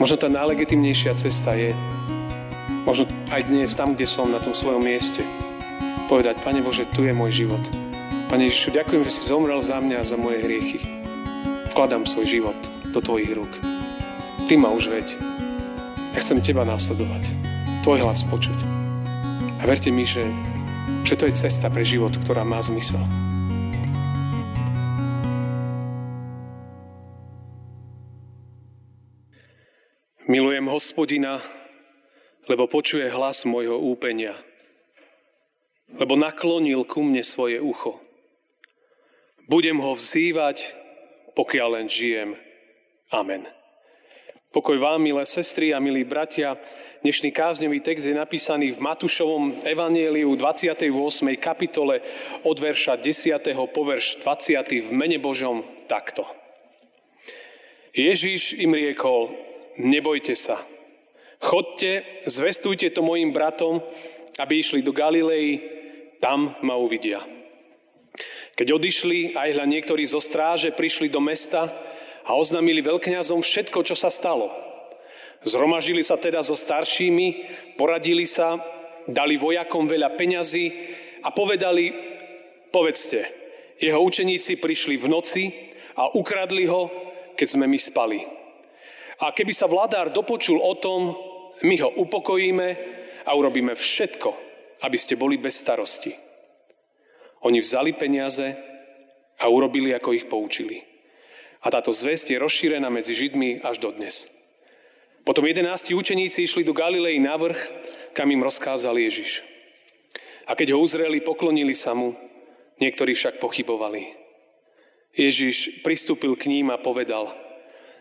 Možno tá najlegitimnejšia cesta je, možno aj dnes, tam, kde som, na tom svojom mieste, povedať, Pane Bože, tu je môj život. Pane Ježišu, ďakujem, že si zomrel za mňa a za moje hriechy. Vkladám svoj život do Tvojich rúk. Ty ma už veď. Ja chcem Teba následovať. Tvoj hlas počuť. A verte mi, že, že to je cesta pre život, ktorá má zmysel. Milujem hospodina, lebo počuje hlas môjho úpenia. Lebo naklonil ku mne svoje ucho. Budem ho vzývať, pokiaľ len žijem. Amen. Pokoj vám, milé sestry a milí bratia. Dnešný kázňový text je napísaný v Matúšovom evanieliu 28. kapitole od verša 10. po verš 20. v mene Božom takto. Ježíš im riekol, nebojte sa. Chodte, zvestujte to mojim bratom, aby išli do Galilei, tam ma uvidia. Keď odišli, aj hľa niektorí zo stráže prišli do mesta a oznámili veľkňazom všetko, čo sa stalo. Zhromažili sa teda so staršími, poradili sa, dali vojakom veľa peňazí a povedali, povedzte, jeho učeníci prišli v noci a ukradli ho, keď sme my spali. A keby sa vladár dopočul o tom, my ho upokojíme a urobíme všetko, aby ste boli bez starosti. Oni vzali peniaze a urobili, ako ich poučili. A táto zväzť je rozšírená medzi Židmi až do dnes. Potom jedenácti učeníci išli do Galilei na vrch, kam im rozkázal Ježiš. A keď ho uzreli, poklonili sa mu, niektorí však pochybovali. Ježiš pristúpil k ním a povedal –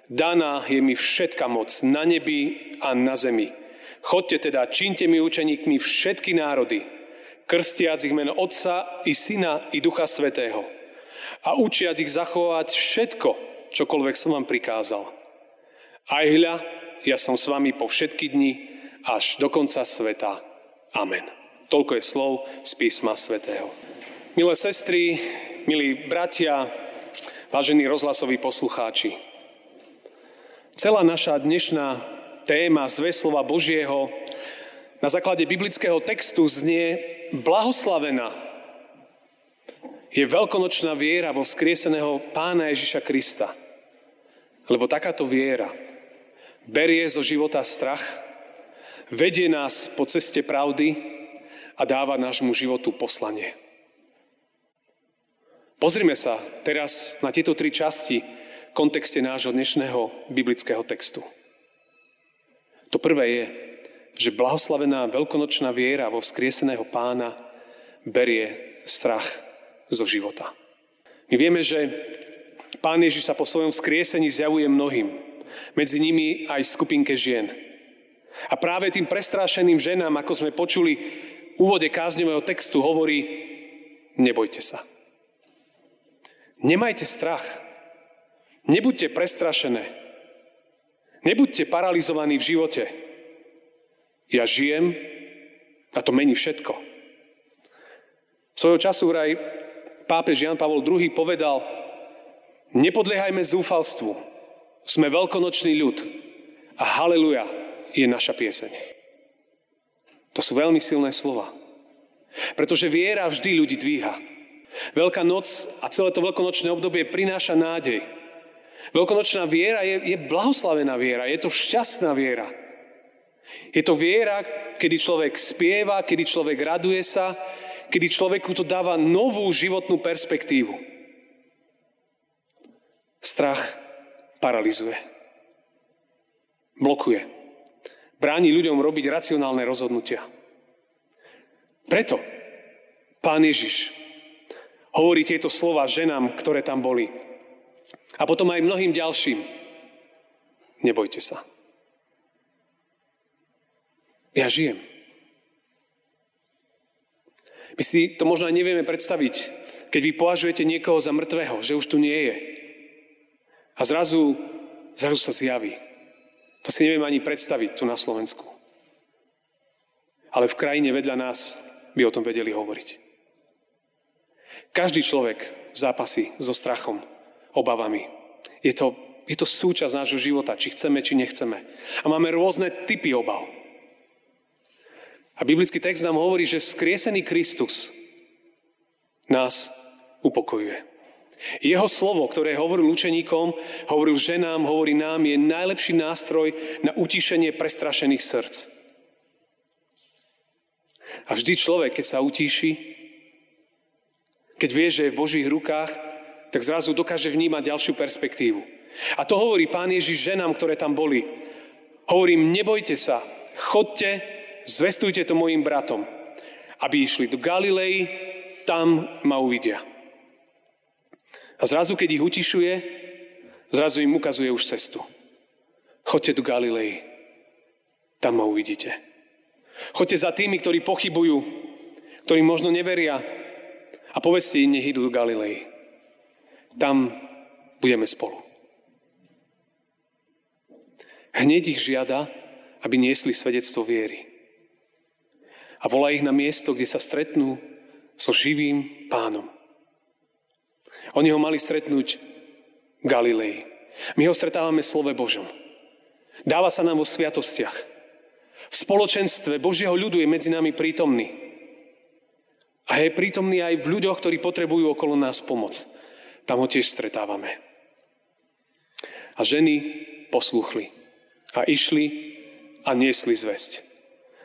Daná je mi všetka moc na nebi a na zemi. Chodte teda, čínte mi učeníkmi všetky národy, krstiac ich meno Otca i Syna i Ducha Svetého a učiac ich zachovať všetko, čokoľvek som vám prikázal. Aj hľa, ja som s vami po všetky dni až do konca sveta. Amen. Toľko je slov z písma Svetého. Milé sestry, milí bratia, vážení rozhlasoví poslucháči, Celá naša dnešná téma Zveslova Božieho na základe biblického textu znie blahoslavená. Je veľkonočná viera vo vzkrieseného pána Ježiša Krista. Lebo takáto viera berie zo života strach, vedie nás po ceste pravdy a dáva nášmu životu poslanie. Pozrime sa teraz na tieto tri časti kontexte nášho dnešného biblického textu. To prvé je, že blahoslavená veľkonočná viera vo vzkrieseného pána berie strach zo života. My vieme, že pán Ježiš sa po svojom skriesení zjavuje mnohým, medzi nimi aj skupinke žien. A práve tým prestrášeným ženám, ako sme počuli v úvode kázňového textu, hovorí, nebojte sa. Nemajte strach. Nebuďte prestrašené. Nebuďte paralizovaní v živote. Ja žijem a to mení všetko. Svojho času vraj pápež Jan Pavol II povedal, nepodliehajme zúfalstvu, sme veľkonočný ľud a haleluja je naša pieseň. To sú veľmi silné slova. Pretože viera vždy ľudí dvíha. Veľká noc a celé to veľkonočné obdobie prináša nádej. Veľkonočná viera je, je blahoslavená viera, je to šťastná viera. Je to viera, kedy človek spieva, kedy človek raduje sa, kedy človeku to dáva novú životnú perspektívu. Strach paralizuje. Blokuje. Bráni ľuďom robiť racionálne rozhodnutia. Preto pán Ježiš hovorí tieto slova ženám, ktoré tam boli. A potom aj mnohým ďalším. Nebojte sa. Ja žijem. My si to možno aj nevieme predstaviť, keď vy považujete niekoho za mŕtvého, že už tu nie je. A zrazu, zrazu sa zjaví. To si neviem ani predstaviť tu na Slovensku. Ale v krajine vedľa nás by o tom vedeli hovoriť. Každý človek zápasí so strachom, obavami. Je to, Je to súčasť nášho života, či chceme, či nechceme. A máme rôzne typy obav. A biblický text nám hovorí, že skriesený Kristus nás upokojuje. Jeho slovo, ktoré hovoril učeníkom, hovoril ženám, hovorí nám, je najlepší nástroj na utišenie prestrašených srdc. A vždy človek, keď sa utíši, keď vie, že je v Božích rukách, tak zrazu dokáže vnímať ďalšiu perspektívu. A to hovorí pán Ježiš ženám, ktoré tam boli. Hovorím, nebojte sa, chodte, zvestujte to mojim bratom, aby išli do Galilei, tam ma uvidia. A zrazu, keď ich utišuje, zrazu im ukazuje už cestu. Chodte do Galilei, tam ma uvidíte. Chodte za tými, ktorí pochybujú, ktorí možno neveria a povedzte im, nech idú do Galilei. Tam budeme spolu. Hneď ich žiada, aby niesli svedectvo viery. A volá ich na miesto, kde sa stretnú so živým pánom. Oni ho mali stretnúť v Galilei. My ho stretávame v slove Božom. Dáva sa nám vo sviatostiach. V spoločenstve Božieho ľudu je medzi nami prítomný. A je prítomný aj v ľuďoch, ktorí potrebujú okolo nás pomoc. Tam ho tiež stretávame. A ženy posluchli a išli a niesli zväzť.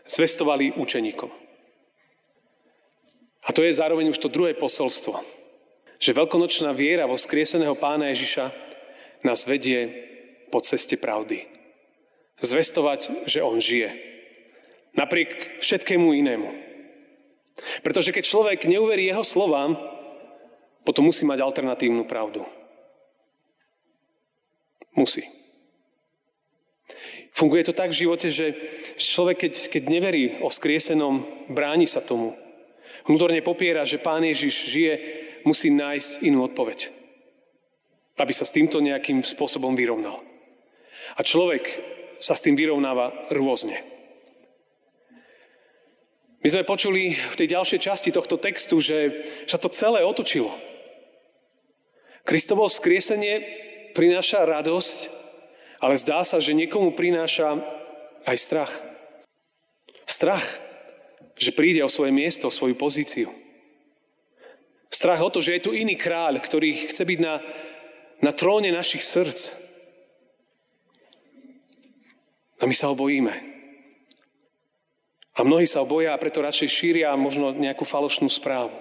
Zvestovali učeníkom. A to je zároveň už to druhé posolstvo. Že veľkonočná viera vo skrieseného pána Ježiša nás vedie po ceste pravdy. Zvestovať, že on žije. Napriek všetkému inému. Pretože keď človek neuverí jeho slovám, potom musí mať alternatívnu pravdu. Musí. Funguje to tak v živote, že človek, keď, keď neverí o skriesenom, bráni sa tomu. Vnútorne popiera, že Pán Ježiš žije, musí nájsť inú odpoveď. Aby sa s týmto nejakým spôsobom vyrovnal. A človek sa s tým vyrovnáva rôzne. My sme počuli v tej ďalšej časti tohto textu, že sa to celé otočilo. Kristovo skriesenie prináša radosť ale zdá sa, že niekomu prináša aj strach. Strach, že príde o svoje miesto, o svoju pozíciu. Strach o to, že je tu iný kráľ, ktorý chce byť na, na tróne našich srdc. A my sa ho bojíme. A mnohí sa ho boja a preto radšej šíria možno nejakú falošnú správu.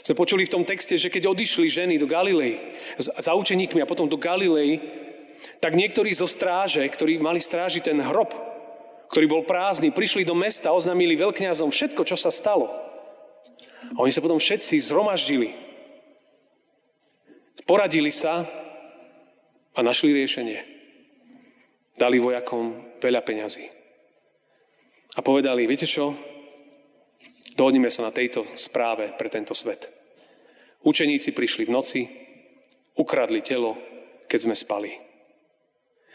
Sme počuli v tom texte, že keď odišli ženy do Galilei za učeníkmi a potom do Galilei, tak niektorí zo stráže, ktorí mali strážiť ten hrob, ktorý bol prázdny, prišli do mesta a oznámili veľkňazom všetko, čo sa stalo. A oni sa potom všetci zhromaždili. Poradili sa a našli riešenie. Dali vojakom veľa peňazí. A povedali, viete čo? Dohodnime sa na tejto správe pre tento svet. Učeníci prišli v noci, ukradli telo, keď sme spali.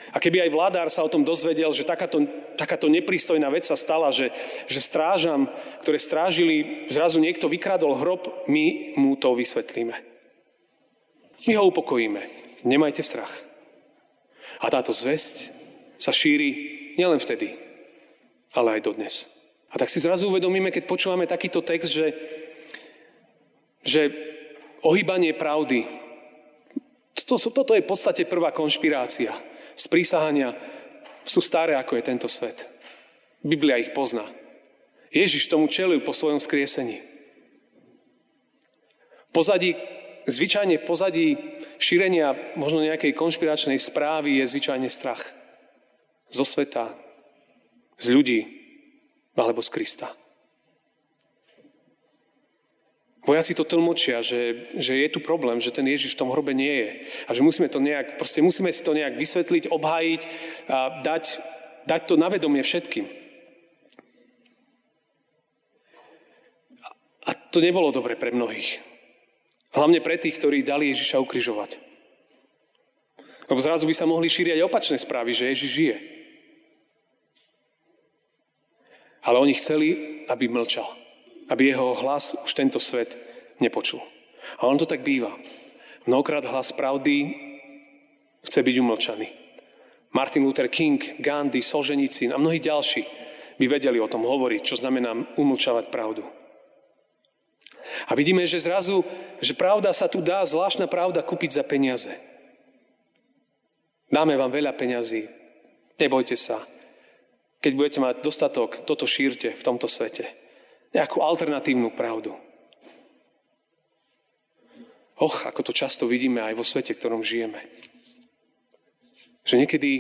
A keby aj vládár sa o tom dozvedel, že takáto, takáto neprístojná vec sa stala, že, že strážam, ktoré strážili, zrazu niekto vykradol hrob, my mu to vysvetlíme. My ho upokojíme. Nemajte strach. A táto zväzť sa šíri nielen vtedy, ale aj dodnes. A tak si zrazu uvedomíme, keď počúvame takýto text, že, že ohýbanie pravdy, toto, toto je v podstate prvá konšpirácia z prísahania sú staré, ako je tento svet. Biblia ich pozná. Ježiš tomu čelil po svojom skriesení. V pozadí, zvyčajne v pozadí šírenia možno nejakej konšpiračnej správy je zvyčajne strach. Zo sveta, z ľudí alebo z Krista. Vojaci to tlmočia, že, že je tu problém, že ten Ježiš v tom hrobe nie je. A že musíme to nejak, musíme si to nejak vysvetliť, obhájiť a dať, dať to na vedomie všetkým. A to nebolo dobre pre mnohých. Hlavne pre tých, ktorí dali Ježiša ukrižovať. Lebo zrazu by sa mohli šíriť aj opačné správy, že Ježiš žije. Ale oni chceli, aby mlčal aby jeho hlas už tento svet nepočul. A on to tak býva. Mnohokrát hlas pravdy chce byť umlčaný. Martin Luther King, Gandhi, Solženicin a mnohí ďalší by vedeli o tom hovoriť, čo znamená umlčavať pravdu. A vidíme, že zrazu, že pravda sa tu dá, zvláštna pravda, kúpiť za peniaze. Dáme vám veľa peňazí. Nebojte sa. Keď budete mať dostatok, toto šírte v tomto svete. Nejakú alternatívnu pravdu. Och, ako to často vidíme aj vo svete, ktorom žijeme. Že niekedy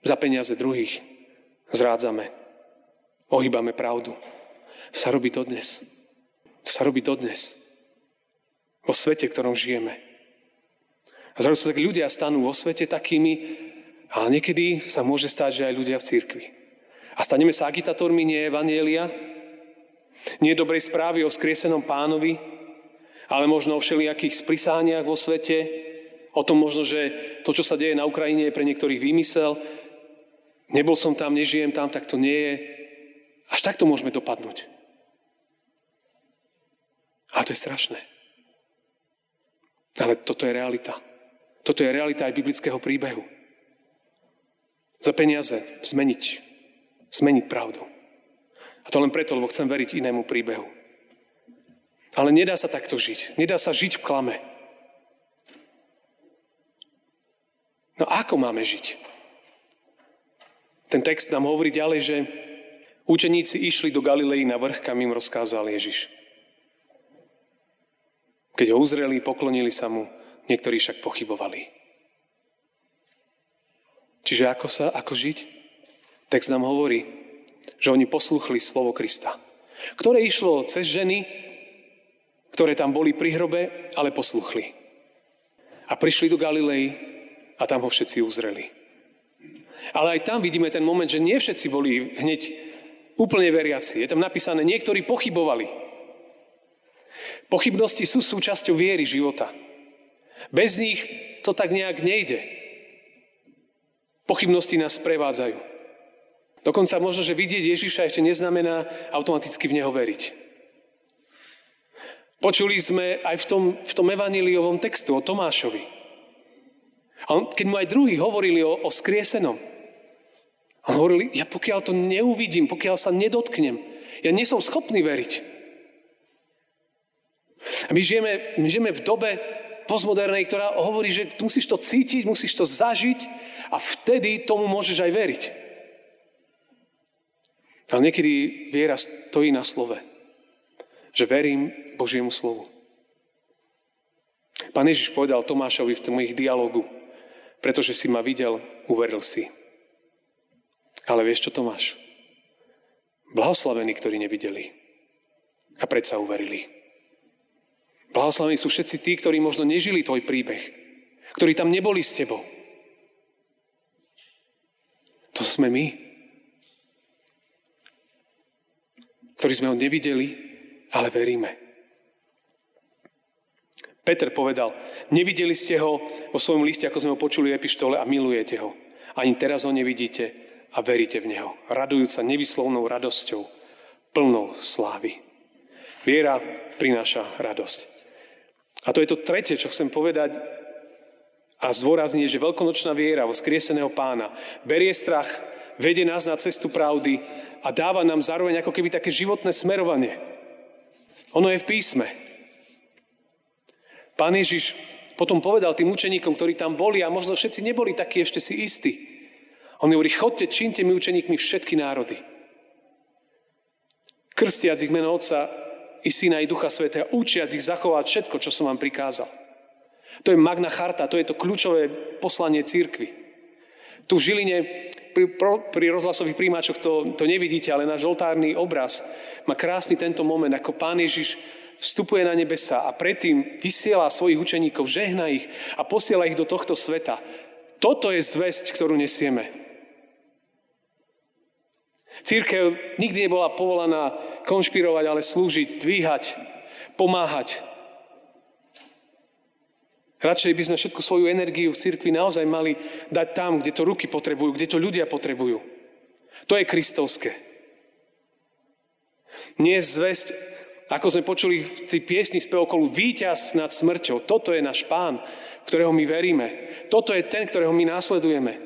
za peniaze druhých zrádzame, ohýbame pravdu. Sa robí to dnes. Sa robí to dnes. Vo svete, v ktorom žijeme. A zrazu sa tak ľudia stanú vo svete takými, ale niekedy sa môže stať, že aj ľudia v cirkvi. A staneme sa agitátormi nie Evanielia, nie dobrej správy o skriesenom pánovi, ale možno o všelijakých sprisániach vo svete, o tom možno, že to, čo sa deje na Ukrajine, je pre niektorých výmysel. Nebol som tam, nežijem tam, tak to nie je. Až takto môžeme dopadnúť. A to je strašné. Ale toto je realita. Toto je realita aj biblického príbehu. Za peniaze zmeniť, zmeniť pravdu. A to len preto, lebo chcem veriť inému príbehu. Ale nedá sa takto žiť. Nedá sa žiť v klame. No ako máme žiť? Ten text nám hovorí ďalej, že učeníci išli do Galilei na vrch, kam im rozkázal Ježiš. Keď ho uzreli, poklonili sa mu, niektorí však pochybovali. Čiže ako sa, ako žiť? Text nám hovorí, že oni posluchli slovo Krista, ktoré išlo cez ženy, ktoré tam boli pri hrobe, ale posluchli. A prišli do Galilei a tam ho všetci uzreli. Ale aj tam vidíme ten moment, že nie všetci boli hneď úplne veriaci. Je tam napísané, niektorí pochybovali. Pochybnosti sú súčasťou viery života. Bez nich to tak nejak nejde. Pochybnosti nás prevádzajú. Dokonca možno, že vidieť Ježiša ešte neznamená automaticky v Neho veriť. Počuli sme aj v tom, v tom evaníliovom textu o Tomášovi. A on, keď mu aj druhí hovorili o, o skriesenom, hovorili, ja pokiaľ to neuvidím, pokiaľ sa nedotknem, ja nie som schopný veriť. A my žijeme, my žijeme v dobe postmodernej, ktorá hovorí, že musíš to cítiť, musíš to zažiť a vtedy tomu môžeš aj veriť. Ale niekedy viera stojí na slove že verím Božiemu slovu. Pán Ježiš povedal Tomášovi v tom ich dialogu, pretože si ma videl, uveril si. Ale vieš čo, Tomáš? Blahoslavení, ktorí nevideli a predsa uverili. Blahoslavení sú všetci tí, ktorí možno nežili tvoj príbeh, ktorí tam neboli s tebou. To sme my, ktorí sme ho nevideli ale veríme. Peter povedal, nevideli ste ho vo svojom liste, ako sme ho počuli v epištole a milujete ho. Ani teraz ho nevidíte a veríte v neho. Radujúca nevyslovnou radosťou, plnou slávy. Viera prináša radosť. A to je to tretie, čo chcem povedať a zdôrazniť, že veľkonočná viera vo skrieseného pána berie strach, vedie nás na cestu pravdy a dáva nám zároveň ako keby také životné smerovanie. Ono je v písme. Pán Ježiš potom povedal tým učeníkom, ktorí tam boli a možno všetci neboli takí ešte si istí. On hovorí, chodte, čínte mi učeníkmi všetky národy. Krstiac ich meno Otca i Syna i Ducha Svetého, učiac ich zachovať všetko, čo som vám prikázal. To je Magna Charta, to je to kľúčové poslanie církvy. Tu v Žiline pri, pri rozhlasových príjimačoch to, to nevidíte, ale náš oltárny obraz má krásny tento moment, ako Pán Ježiš vstupuje na nebesa a predtým vysiela svojich učeníkov, žehna ich a posiela ich do tohto sveta. Toto je zväzť, ktorú nesieme. Církev nikdy nebola povolaná konšpirovať, ale slúžiť, dvíhať, pomáhať, Radšej by sme všetku svoju energiu v cirkvi naozaj mali dať tam, kde to ruky potrebujú, kde to ľudia potrebujú. To je kristovské. Nie zväzť, ako sme počuli v tej piesni spev okolo, víťaz nad smrťou. Toto je náš pán, ktorého my veríme. Toto je ten, ktorého my následujeme.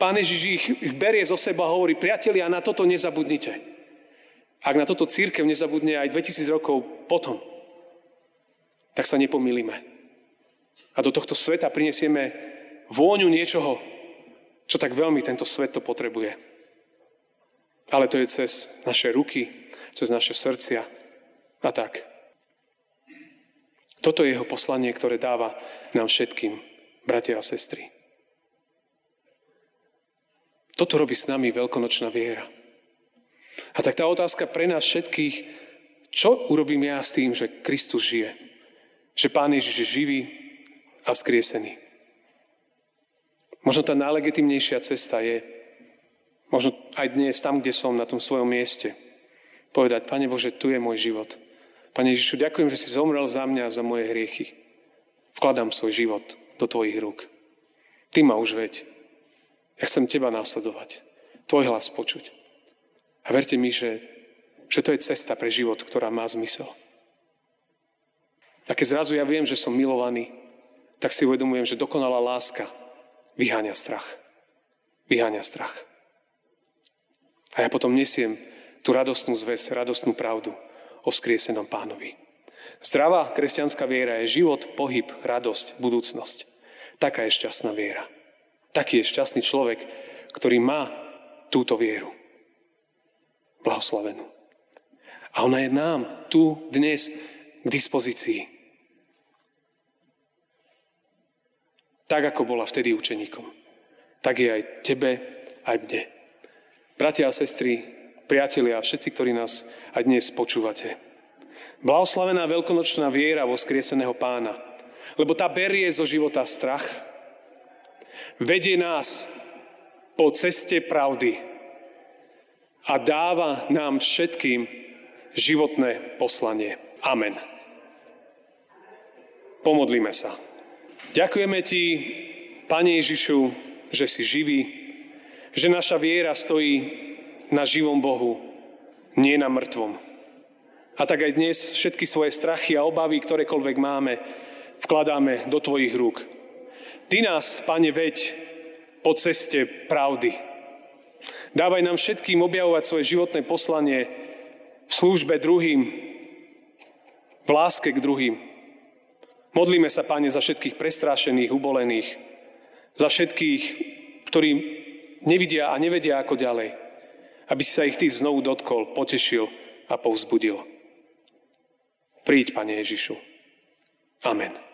Pán Ježiš ich, ich berie zo seba a hovorí, priatelia, na toto nezabudnite. Ak na toto církev nezabudne aj 2000 rokov potom, tak sa nepomýlime. A do tohto sveta prinesieme vôňu niečoho, čo tak veľmi tento svet to potrebuje. Ale to je cez naše ruky, cez naše srdcia a tak. Toto je jeho poslanie, ktoré dáva nám všetkým, bratia a sestry. Toto robí s nami veľkonočná viera. A tak tá otázka pre nás všetkých, čo urobím ja s tým, že Kristus žije? Že Pán Ježiš je živý a skriesený. Možno tá najlegitimnejšia cesta je, možno aj dnes, tam, kde som, na tom svojom mieste, povedať, Pane Bože, tu je môj život. Pane Ježišu, ďakujem, že si zomrel za mňa a za moje hriechy. Vkladám svoj život do Tvojich rúk. Ty ma už veď. Ja chcem teba následovať. Tvoj hlas počuť. A verte mi, že, že to je cesta pre život, ktorá má zmysel. A keď zrazu ja viem, že som milovaný, tak si uvedomujem, že dokonalá láska vyháňa strach. Vyháňa strach. A ja potom nesiem tú radostnú zväzť, radostnú pravdu o skriesenom pánovi. Zdravá kresťanská viera je život, pohyb, radosť, budúcnosť. Taká je šťastná viera. Taký je šťastný človek, ktorý má túto vieru. Blahoslavenú. A ona je nám tu dnes k dispozícii. Tak, ako bola vtedy učeníkom. Tak je aj tebe, aj mne. Bratia a sestry, priatelia a všetci, ktorí nás aj dnes počúvate. Blahoslavená veľkonočná viera vo skrieseného pána. Lebo tá berie zo života strach, vedie nás po ceste pravdy a dáva nám všetkým životné poslanie. Amen. Pomodlíme sa. Ďakujeme Ti, Pane Ježišu, že si živý, že naša viera stojí na živom Bohu, nie na mŕtvom. A tak aj dnes všetky svoje strachy a obavy, ktorékoľvek máme, vkladáme do Tvojich rúk. Ty nás, Pane, veď po ceste pravdy. Dávaj nám všetkým objavovať svoje životné poslanie v službe druhým, v láske k druhým. Modlíme sa, Pane, za všetkých prestrášených, ubolených, za všetkých, ktorí nevidia a nevedia ako ďalej. Aby si sa ich Ty znovu dotkol, potešil a povzbudil. Príď, Pane Ježišu. Amen.